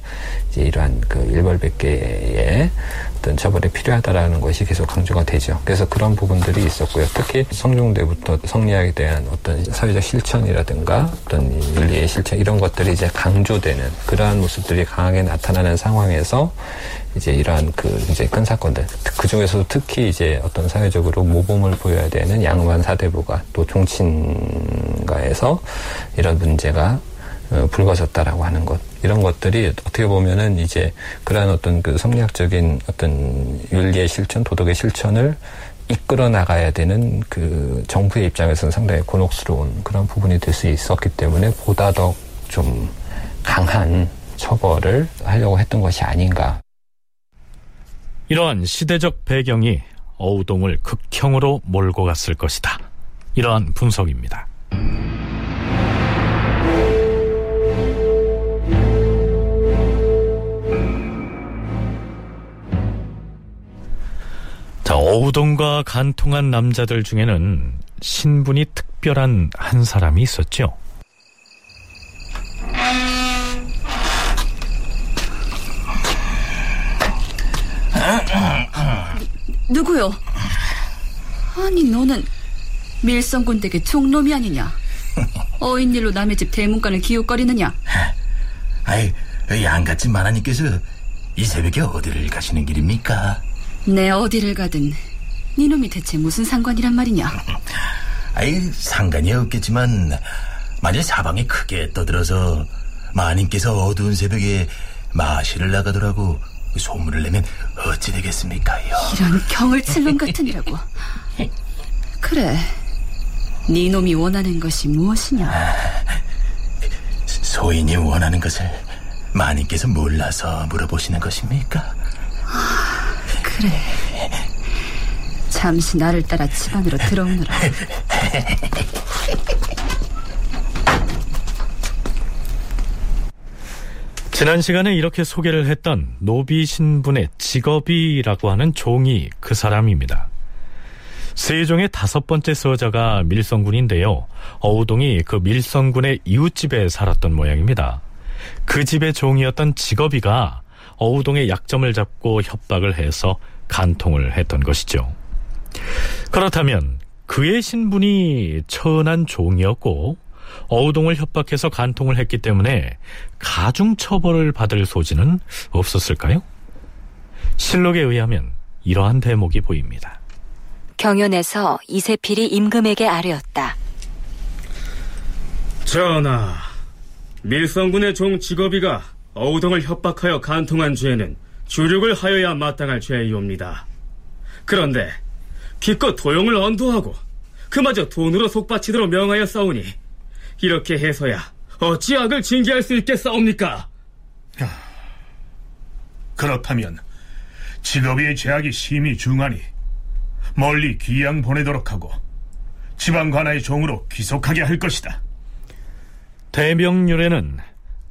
[SPEAKER 10] 이제 이러한 그 일벌백계의 어떤 처벌이 필요하다라는 것이 계속 강조가 되죠. 그래서 그런 부분들이 있었고요. 특히 성종대부터 성리학에 대한 어떤 사회적 실천이라든가 어떤 윤리의 실천 이런 것들이 이제 강조되는 그러한 모습들이 강하게 나타나는 상황에서 이제 이러한 그 이제 큰 사건들 그 중에서도 특히 이제 어떤 사회적으로 모범을 보여야 되는 양반 사대부가 또 종친가에서 이런 문제가 어, 불거졌다라고 하는 것 이런 것들이 어떻게 보면은 이제 그러한 어떤 그 성리학적인 어떤 윤리의 실천, 도덕의 실천을 이끌어 나가야 되는 그 정부의 입장에서는 상당히 곤혹스러운 그런 부분이 될 수 있었기 때문에 보다 더 좀 강한 처벌을 하려고 했던 것이 아닌가.
[SPEAKER 2] 이러한 시대적 배경이 어우동을 극형으로 몰고 갔을 것이다. 이러한 분석입니다. 자, 어우동과 간통한 남자들 중에는 신분이 특별한 한 사람이 있었죠.
[SPEAKER 3] 누구요? 아니 너는 밀성군 댁의 총놈이 아니냐? 어인일로 남의 집 대문간을 기웃거리느냐?
[SPEAKER 15] 아이, 양같이 만화님께서 이 새벽에 어디를 가시는 길입니까?
[SPEAKER 3] 내 어디를 가든 니놈이 대체 무슨 상관이란 말이냐?
[SPEAKER 15] 아이, 상관이 없겠지만 만일 사방이 크게 떠들어서 마님께서 어두운 새벽에 마시를 나가더라고 소문을 내면 어찌 되겠습니까요?
[SPEAKER 3] 이런 경을 칠놈 같으니라고. 그래, 네 놈이 원하는 것이 무엇이냐?
[SPEAKER 15] 소인이 원하는 것을 마님께서 몰라서 물어보시는 것입니까?
[SPEAKER 3] 그래. 잠시 나를 따라 집 안으로 들어오느라.
[SPEAKER 2] 지난 시간에 이렇게 소개를 했던 노비 신분의 직업이라고 하는 종이 그 사람입니다. 세종의 다섯 번째 서자가 밀성군인데요. 어우동이 그 밀성군의 이웃집에 살았던 모양입니다. 그 집의 종이었던 직업이가 어우동의 약점을 잡고 협박을 해서 간통을 했던 것이죠. 그렇다면 그의 신분이 천한 종이었고 어우동을 협박해서 간통을 했기 때문에 가중 처벌을 받을 소지는 없었을까요? 실록에 의하면 이러한 대목이 보입니다.
[SPEAKER 1] 경연에서 이세필이 임금에게 아뢰었다.
[SPEAKER 8] 전하, 밀성군의 종 직업이가 어우동을 협박하여 간통한 죄는 주륙을 하여야 마땅할 죄이옵니다. 그런데 기껏 도용을 언도하고 그마저 돈으로 속바치도록 명하여 싸우니 이렇게 해서야 어찌 악을 징계할 수 있겠사옵니까?
[SPEAKER 6] 그렇다면 직업의 죄악이 심히 중하니 멀리 귀양 보내도록 하고 지방 관아의 종으로 귀속하게 할 것이다.
[SPEAKER 2] 대명률에는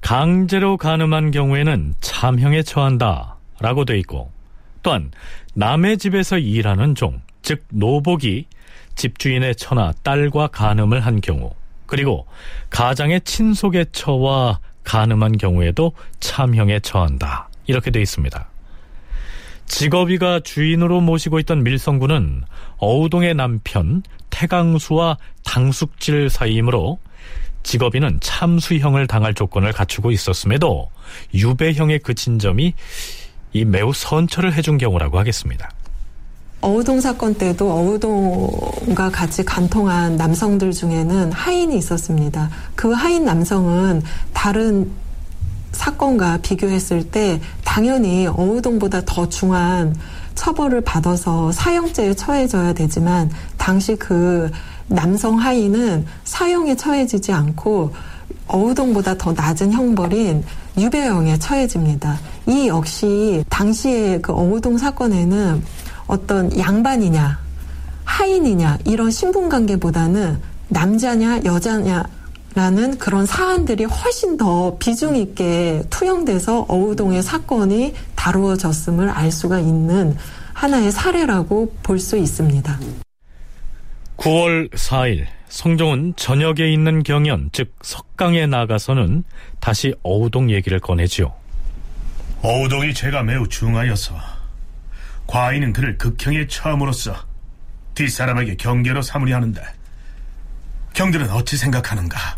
[SPEAKER 2] 강제로 가늠한 경우에는 참형에 처한다 라고 돼 있고 또한 남의 집에서 일하는 종, 즉 노복이 집주인의 처나 딸과 간음을 한 경우 그리고 가장의 친속의 처와 간음한 경우에도 참형에 처한다 이렇게 돼 있습니다. 직업이가 주인으로 모시고 있던 밀성군은 어우동의 남편 태강수와 당숙질 사이이므로 직업이는 참수형을 당할 조건을 갖추고 있었음에도 유배형에 그친 점이 이 매우 선처를 해준 경우라고 하겠습니다.
[SPEAKER 4] 어우동 사건 때도 어우동과 같이 간통한 남성들 중에는 하인이 있었습니다. 그 하인 남성은 다른 사건과 비교했을 때 당연히 어우동보다 더 중한 처벌을 받아서 사형죄에 처해져야 되지만 당시 그 남성 하인은 사형에 처해지지 않고 어우동보다 더 낮은 형벌인 유배형에 처해집니다. 이 역시 당시의 그 어우동 사건에는 어떤 양반이냐 하인이냐 이런 신분 관계보다는 남자냐 여자냐 라는 그런 사안들이 훨씬 더 비중 있게 투영돼서 어우동의 사건이 다루어졌음을 알 수가 있는 하나의 사례라고 볼 수 있습니다.
[SPEAKER 2] 9월 4일 성종은 저녁에 있는 경연 즉 석강에 나가서는 다시 어우동 얘기를 꺼내지요.
[SPEAKER 6] 어우동이 죄가 매우 중하여서 과인은 그를 극형에 처음으로써 뒷사람에게 경계로 삼으려 하는데 경들은 어찌 생각하는가?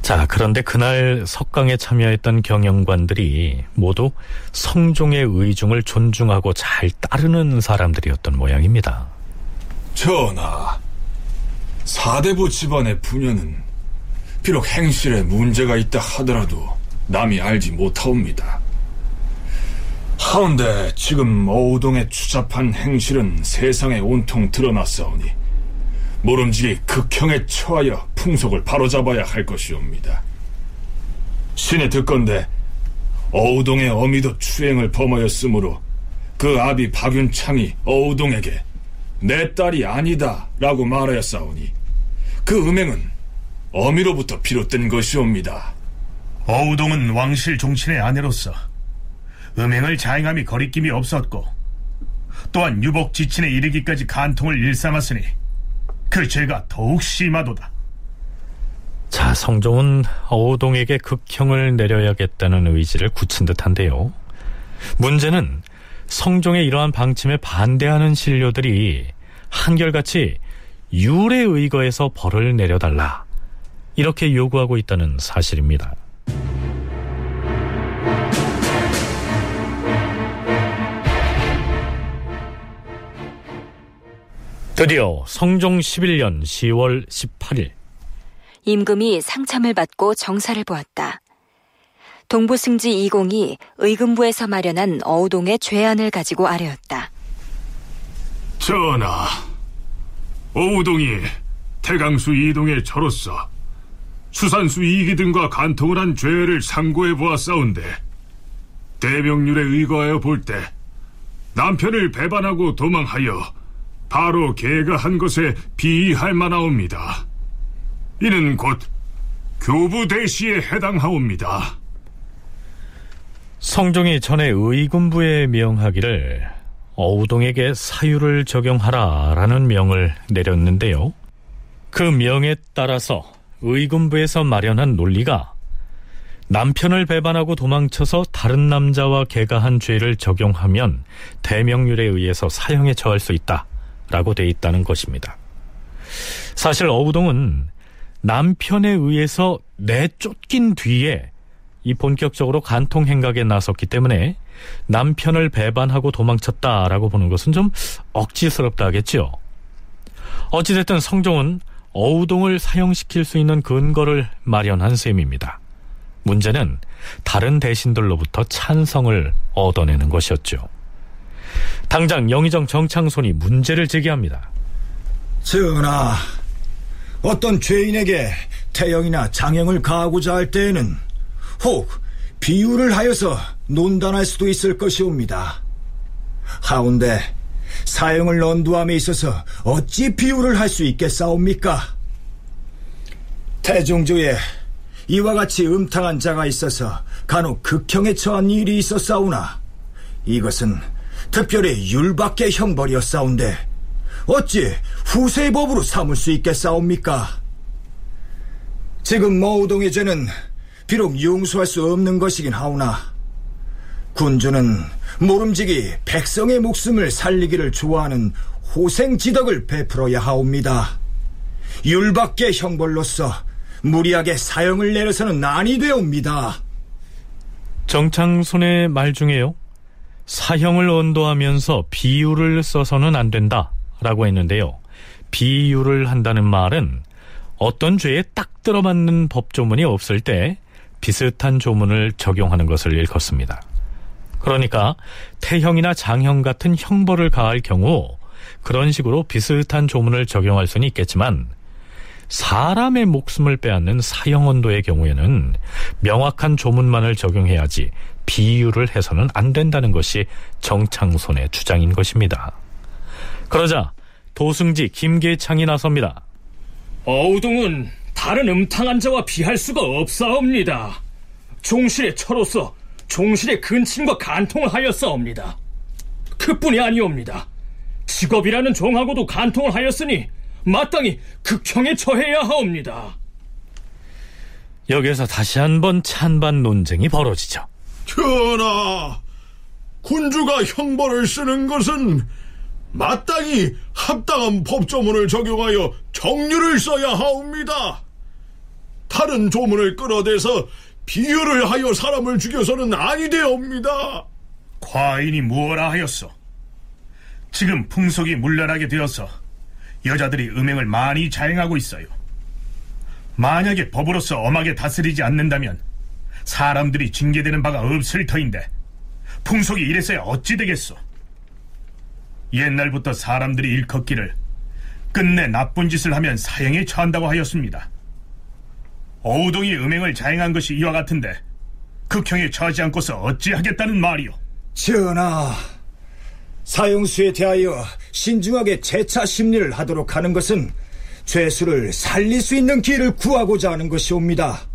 [SPEAKER 2] 자, 그런데 그날 석강에 참여했던 경영관들이 모두 성종의 의중을 존중하고 잘 따르는 사람들이었던 모양입니다.
[SPEAKER 5] 전하, 사대부 집안의 부녀는 비록 행실에 문제가 있다 하더라도 남이 알지 못하옵니다. 하운데 지금 어우동의 추잡한 행실은 세상에 온통 드러났사오니 모름지기 극형에 처하여 풍속을 바로잡아야 할 것이옵니다. 신의 듣건대 어우동의 어미도 추행을 범하였으므로 그 아비 박윤창이 어우동에게 내 딸이 아니다 라고 말하였사오니 그 음행은 어미로부터 비롯된 것이옵니다.
[SPEAKER 6] 어우동은 왕실 종친의 아내로서 음행을 자행함이 거리낌이 없었고 또한 유복 지친에 이르기까지 간통을 일삼았으니 그 죄가 더욱 심하도다.
[SPEAKER 2] 자, 성종은 어우동에게 극형을 내려야겠다는 의지를 굳힌 듯한데요. 문제는 성종의 이러한 방침에 반대하는 신료들이 한결같이 율에 의거해서 벌을 내려달라 이렇게 요구하고 있다는 사실입니다. 드디어 성종 11년 10월 18일
[SPEAKER 1] 임금이 상참을 받고 정사를 보았다. 동부승지 이공이 의금부에서 마련한 어우동의 죄안을 가지고 아뢰었다.
[SPEAKER 13] 전하, 어우동이 태강수 이동의 저로서 수산수 이기 등과 간통을 한 죄를 상고해 보았사온데 대명률에 의거하여 볼 때 남편을 배반하고 도망하여 바로 개가 한 것에 비할 만하옵니다. 이는 곧 교부 대시에 해당하옵니다.
[SPEAKER 2] 성종이 전에 의군부에 명하기를 어우동에게 사유를 적용하라라는 명을 내렸는데요. 그 명에 따라서 의군부에서 마련한 논리가 남편을 배반하고 도망쳐서 다른 남자와 개가한 죄를 적용하면 대명률에 의해서 사형에 처할 수 있다라고 돼 있다는 것입니다. 사실 어우동은 남편에 의해서 내쫓긴 뒤에 이 본격적으로 간통 행각에 나섰기 때문에 남편을 배반하고 도망쳤다라고 보는 것은 좀 억지스럽다 하겠죠. 어찌됐든 성종은 어우동을 사형시킬 수 있는 근거를 마련한 셈입니다. 문제는 다른 대신들로부터 찬성을 얻어내는 것이었죠. 당장 영의정 정창손이 문제를 제기합니다.
[SPEAKER 11] 전하, 어떤 죄인에게 태형이나 장형을 가하고자 할 때에는 혹 비유를 하여서 논단할 수도 있을 것이옵니다. 하운데 사형을 언도함에 있어서 어찌 비유를 할 수 있겠사옵니까? 태종조에 이와 같이 음탕한 자가 있어서 간혹 극형에 처한 일이 있었사오나 이것은 특별히 율밖의 형벌이었사온데 어찌 후세의 법으로 삼을 수 있겠사옵니까? 지금 머우동의 죄는 비록 용서할 수 없는 것이긴 하오나 군주는 모름지기 백성의 목숨을 살리기를 좋아하는 호생지덕을 베풀어야 하옵니다. 율밖의 형벌로서 무리하게 사형을 내려서는 난이 되옵니다.
[SPEAKER 2] 정창손의 말 중에요. 사형을 언도하면서 비유를 써서는 안 된다 라고 했는데요. 비유를 한다는 말은 어떤 죄에 딱 들어맞는 법조문이 없을 때 비슷한 조문을 적용하는 것을 일컫습니다. 그러니까 태형이나 장형 같은 형벌을 가할 경우 그런 식으로 비슷한 조문을 적용할 수는 있겠지만 사람의 목숨을 빼앗는 사형언도의 경우에는 명확한 조문만을 적용해야지 비유를 해서는 안 된다는 것이 정창손의 주장인 것입니다. 그러자 도승지 김계창이 나섭니다.
[SPEAKER 8] 어우동은 다른 음탕한 자와 비할 수가 없사옵니다. 종실의 처로서 종실의 근친과 간통을 하였사옵니다. 그뿐이 아니옵니다. 직업이라는 종하고도 간통을 하였으니 마땅히 극형에 처해야 하옵니다.
[SPEAKER 2] 여기에서 다시 한번 찬반 논쟁이 벌어지죠.
[SPEAKER 7] 전하, 군주가 형벌을 쓰는 것은 마땅히 합당한 법조문을 적용하여 정률을 써야 하옵니다. 다른 조문을 끌어대서 비유를 하여 사람을 죽여서는 아니되옵니다.
[SPEAKER 6] 과인이 무엇라 하였소? 지금 풍속이 물러나게 되어서 여자들이 음행을 많이 자행하고 있어요. 만약에 법으로서 엄하게 다스리지 않는다면 사람들이 징계되는 바가 없을 터인데 풍속이 이래서야 어찌 되겠소? 옛날부터 사람들이 일컫기를 끝내 나쁜 짓을 하면 사형에 처한다고 하였습니다. 어우동이 음행을 자행한 것이 이와 같은데 극형에 처하지 않고서 어찌하겠다는 말이오?
[SPEAKER 11] 전하, 사형수에 대하여 신중하게 재차 심리를 하도록 하는 것은 죄수를 살릴 수 있는 길을 구하고자 하는 것이옵니다.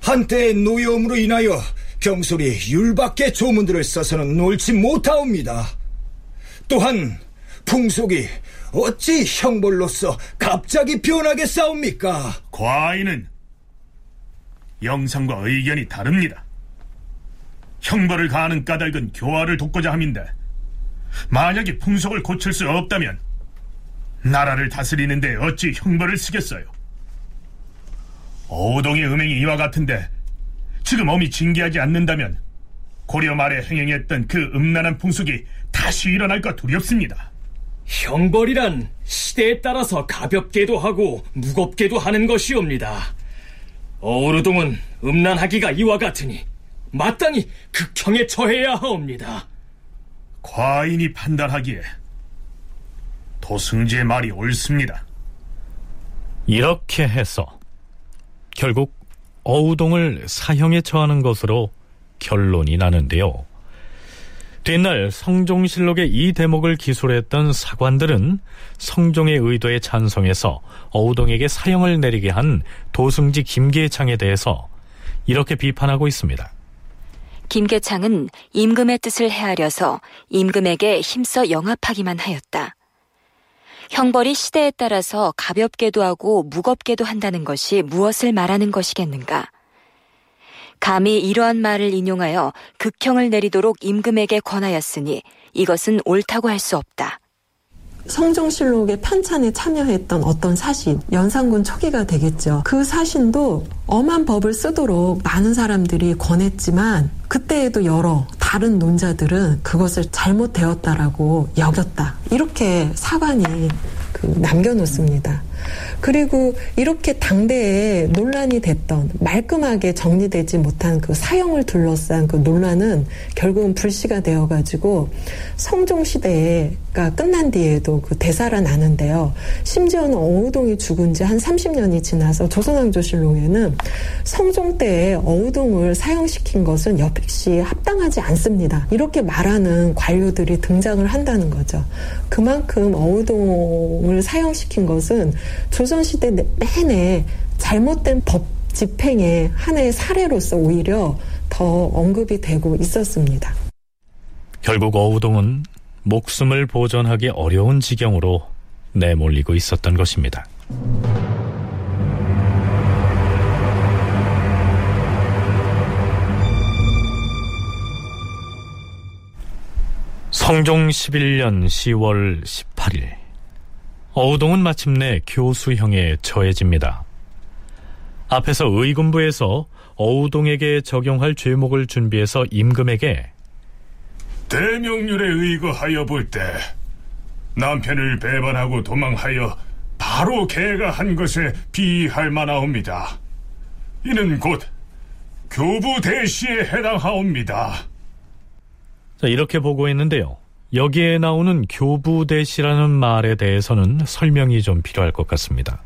[SPEAKER 11] 한때의 노여움으로 인하여 경솔이 율밖의 조문들을 써서는 옳지 못하옵니다. 또한 풍속이 어찌 형벌로서 갑자기 변하게 싸웁니까?
[SPEAKER 6] 과인은 영상과 의견이 다릅니다. 형벌을 가하는 까닭은 교화를 돕고자 함인데 만약에 풍속을 고칠 수 없다면 나라를 다스리는데 어찌 형벌을 쓰겠어요? 어우동의 음행이 이와 같은데 지금 엄히 징계하지 않는다면 고려 말에 행행했던 그 음란한 풍속이 다시 일어날까 두렵습니다.
[SPEAKER 8] 형벌이란 시대에 따라서 가볍게도 하고 무겁게도 하는 것이옵니다. 어우르동은 음란하기가 이와 같으니 마땅히 극형에 처해야 하옵니다.
[SPEAKER 6] 과인이 판단하기에 도승지의 말이 옳습니다.
[SPEAKER 2] 이렇게 해서 결국 어우동을 사형에 처하는 것으로 결론이 나는데요. 뒷날 성종실록의 이 대목을 기술했던 사관들은 성종의 의도에 찬성해서 어우동에게 사형을 내리게 한 도승지 김계창에 대해서 이렇게 비판하고 있습니다.
[SPEAKER 1] 김계창은 임금의 뜻을 헤아려서 임금에게 힘써 영합하기만 하였다. 형벌이 시대에 따라서 가볍게도 하고 무겁게도 한다는 것이 무엇을 말하는 것이겠는가? 감히 이러한 말을 인용하여 극형을 내리도록 임금에게 권하였으니 이것은 옳다고 할 수 없다.
[SPEAKER 4] 성종실록의 편찬에 참여했던 어떤 사신, 연산군 초기가 되겠죠. 그 사신도 엄한 법을 쓰도록 많은 사람들이 권했지만 그때에도 여러 다른 논자들은 그것을 잘못되었다라고 여겼다. 이렇게 사관이 그 남겨놓습니다. 그리고 이렇게 당대에 논란이 됐던 말끔하게 정리되지 못한 그 사형을 둘러싼 그 논란은 결국은 불씨가 되어가지고 성종 시대가 끝난 뒤에도 그 대사가 나는데요. 심지어는 어우동이 죽은 지 한 30년이 지나서 조선왕조실록에는 성종 때에 어우동을 사형시킨 것은 역시 합당하지 않습니다. 이렇게 말하는 관료들이 등장을 한다는 거죠. 그만큼 어우동을 사형시킨 것은 조선시대 내내 잘못된 법 집행의 하나의 사례로서 오히려 더 언급이 되고 있었습니다.
[SPEAKER 2] 결국 어우동은 목숨을 보존하기 어려운 지경으로 내몰리고 있었던 것입니다. 성종 11년 10월 18일 어우동은 마침내 교수형에 처해집니다. 앞에서 의군부에서 어우동에게 적용할 죄목을 준비해서 임금에게
[SPEAKER 13] 대명률에 의거하여 볼 때 남편을 배반하고 도망하여 바로 개가 한 것에 비할 만하옵니다. 이는 곧 교부 대시에 해당하옵니다.
[SPEAKER 2] 자, 이렇게 보고했는데요. 여기에 나오는 교부대시라는 말에 대해서는 설명이 좀 필요할 것 같습니다.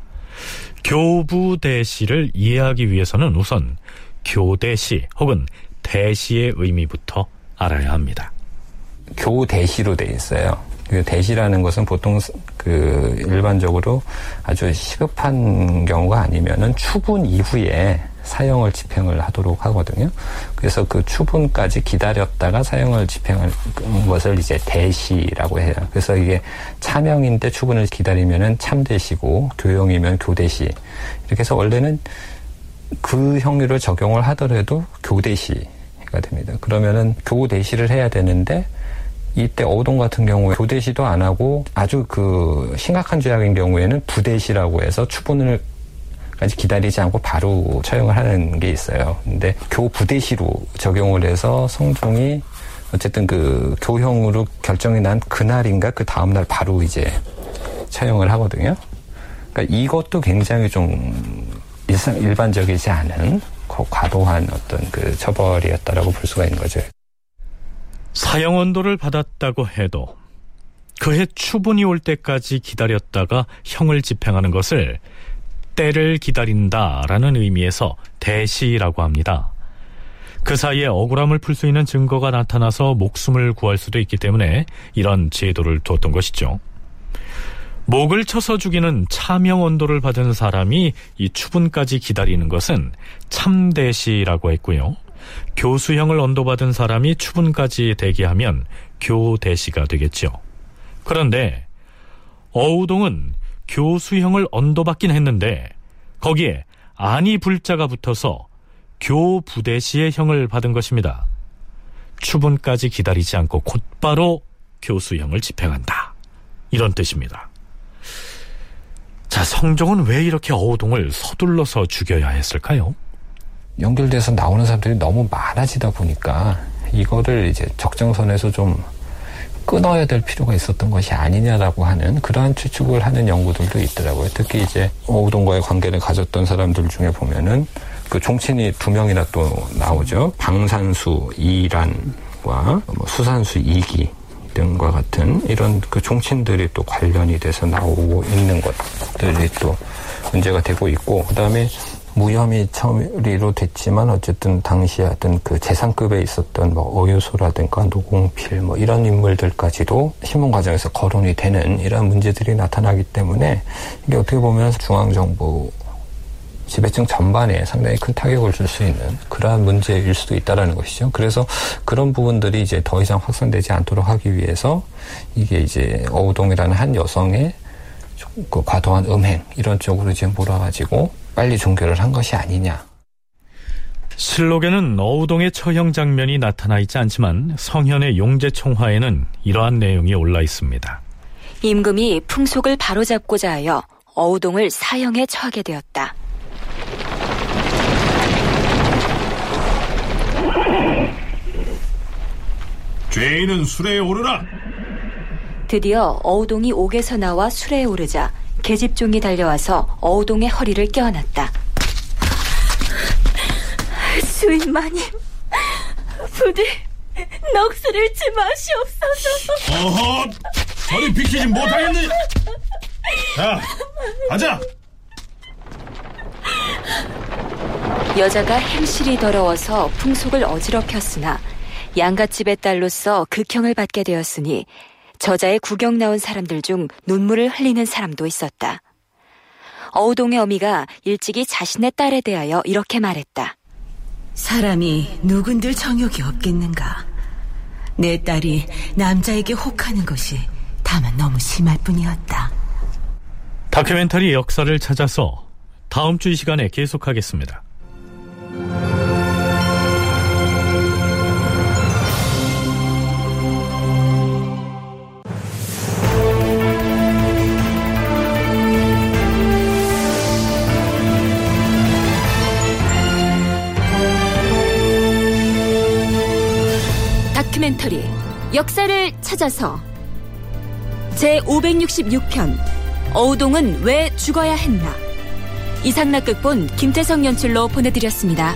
[SPEAKER 2] 교부대시를 이해하기 위해서는 우선 교대시 혹은 대시의 의미부터 알아야 합니다.
[SPEAKER 10] 교대시로 돼 있어요. 그 대시라는 것은 보통 그 일반적으로 아주 시급한 경우가 아니면은 추분 이후에 사형을 집행을 하도록 하거든요. 그래서 그 추분까지 기다렸다가 사형을 집행할 것을 이제 대시라고 해요. 그래서 이게 차명인데 추분을 기다리면은 참대시고 교형이면 교대시. 이렇게 해서 원래는 그 형류를 적용을 하더라도 교대시가 됩니다. 그러면은 교대시를 해야 되는데 이때 어우동 같은 경우에 교대시도 안 하고 아주 그 심각한 죄악인 경우에는 부대시라고 해서 추분을 까지 기다리지 않고 바로 처형을 하는 게 있어요. 근데 교부대시로 적용을 해서 성종이 어쨌든 그 교형으로 결정이 난 그날인가 그 다음날 바로 이제 처형을 하거든요. 그러니까 이것도 굉장히 좀 일상, 일반적이지 않은 과도한 어떤 그 처벌이었다라고 볼 수가 있는 거죠.
[SPEAKER 2] 사형 언도를 받았다고 해도 그해 추분이 올 때까지 기다렸다가 형을 집행하는 것을 때를 기다린다라는 의미에서 대시라고 합니다. 그 사이에 억울함을 풀 수 있는 증거가 나타나서 목숨을 구할 수도 있기 때문에 이런 제도를 두었던 것이죠. 목을 쳐서 죽이는 차명 언도를 받은 사람이 이 추분까지 기다리는 것은 참대시라고 했고요. 교수형을 언도받은 사람이 추분까지 대기하면 교대시가 되겠죠. 그런데 어우동은 교수형을 언도받긴 했는데 거기에 안이 불자가 붙어서 교부대시의 형을 받은 것입니다. 추분까지 기다리지 않고 곧바로 교수형을 집행한다. 이런 뜻입니다. 자, 성종은 왜 이렇게 어우동을 서둘러서 죽여야 했을까요?
[SPEAKER 10] 연결돼서 나오는 사람들이 너무 많아지다 보니까 이거를 이제 적정선에서 좀 끊어야 될 필요가 있었던 것이 아니냐라고 하는 그러한 추측을 하는 연구들도 있더라고요. 특히 이제 오동과의 관계를 가졌던 사람들 중에 보면은 그 종친이 두 명이나 또 나오죠. 방산수 이란과 뭐 수산수 이기 등과 같은 이런 그 종친들이 또 관련이 돼서 나오고 있는 것들이 또 문제가 되고 있고 그다음에 무혐의 처리로 됐지만 어쨌든 당시에 어떤 그 재산급에 있었던 뭐 어유소라든가 노공필 뭐 이런 인물들까지도 신문 과정에서 거론이 되는 이런 문제들이 나타나기 때문에 이게 어떻게 보면 중앙정부 지배층 전반에 상당히 큰 타격을 줄 수 있는 그러한 문제일 수도 있다라는 것이죠. 그래서 그런 부분들이 이제 더 이상 확산되지 않도록 하기 위해서 이게 이제 어우동이라는 한 여성의 그 과도한 음행 이런 쪽으로 이제 몰아가지고 빨리 종결을 한 것이 아니냐.
[SPEAKER 2] 실록에는 어우동의 처형 장면이 나타나 있지 않지만 성현의 용제총화에는 이러한 내용이 올라 있습니다.
[SPEAKER 1] 임금이 풍속을 바로잡고자 하여 어우동을 사형에 처하게 되었다.
[SPEAKER 7] 죄인은 술에 오르라.
[SPEAKER 1] 드디어 어우동이 옥에서 나와 술에 오르자 계집종이 달려와서 어우동의 허리를 껴안았다.
[SPEAKER 3] 주인 마님, 부디 넋을 잃지 마시옵소서.
[SPEAKER 7] 어허, 저리 비키지 못하겠네. 자, 가자.
[SPEAKER 1] 여자가 행실이 더러워서 풍속을 어지럽혔으나 양갓집의 딸로서 극형을 받게 되었으니 저자의 구경 나온 사람들 중 눈물을 흘리는 사람도 있었다. 어우동의 어미가 일찍이 자신의 딸에 대하여 이렇게 말했다.
[SPEAKER 16] 사람이 누군들 정욕이 없겠는가? 내 딸이 남자에게 혹하는 것이 다만 너무 심할 뿐이었다.
[SPEAKER 2] 다큐멘터리 역사를 찾아서 다음 주 이 시간에 계속하겠습니다.
[SPEAKER 1] 다큐멘터리 역사를 찾아서 제 566편 어우동은 왜 죽어야 했나 이상락 극본 김태성 연출로 보내드렸습니다.